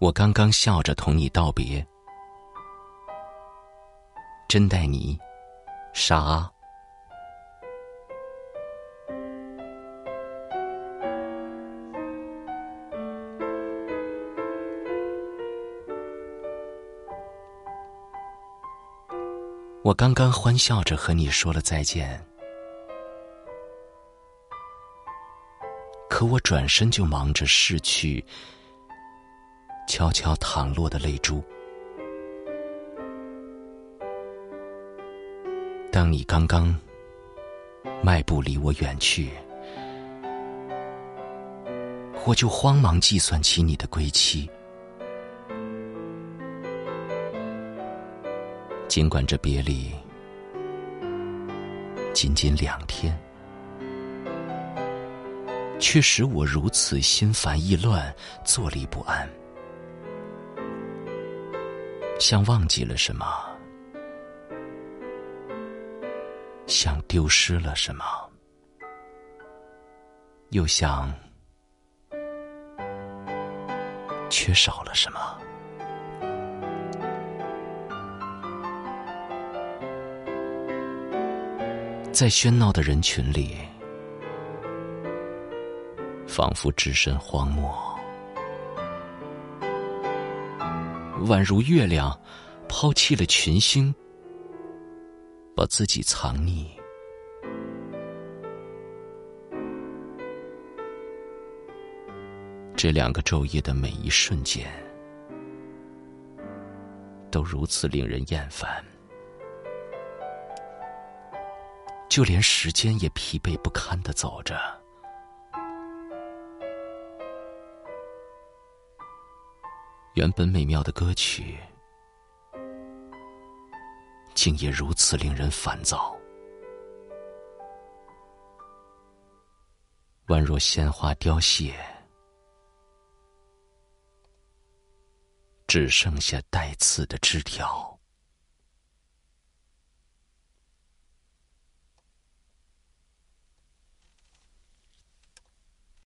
我刚刚笑着同你道别，真待你傻。我刚刚欢笑着和你说了再见，可我转身就忙着拭去悄悄淌落的泪珠。当你刚刚迈步离我远去，我就慌忙计算起你的归期。尽管这别离仅仅两天，却使我如此心烦意乱、坐立不安，像忘记了什么，像丢失了什么，又像缺少了什么。在喧闹的人群里，仿佛置身荒漠，宛如月亮抛弃了群星，把自己藏匿。这两个昼夜的每一瞬间，都如此令人厌烦。就连时间也疲惫不堪的走着，原本美妙的歌曲，竟也如此令人烦躁，宛若鲜花凋谢，只剩下带刺的枝条。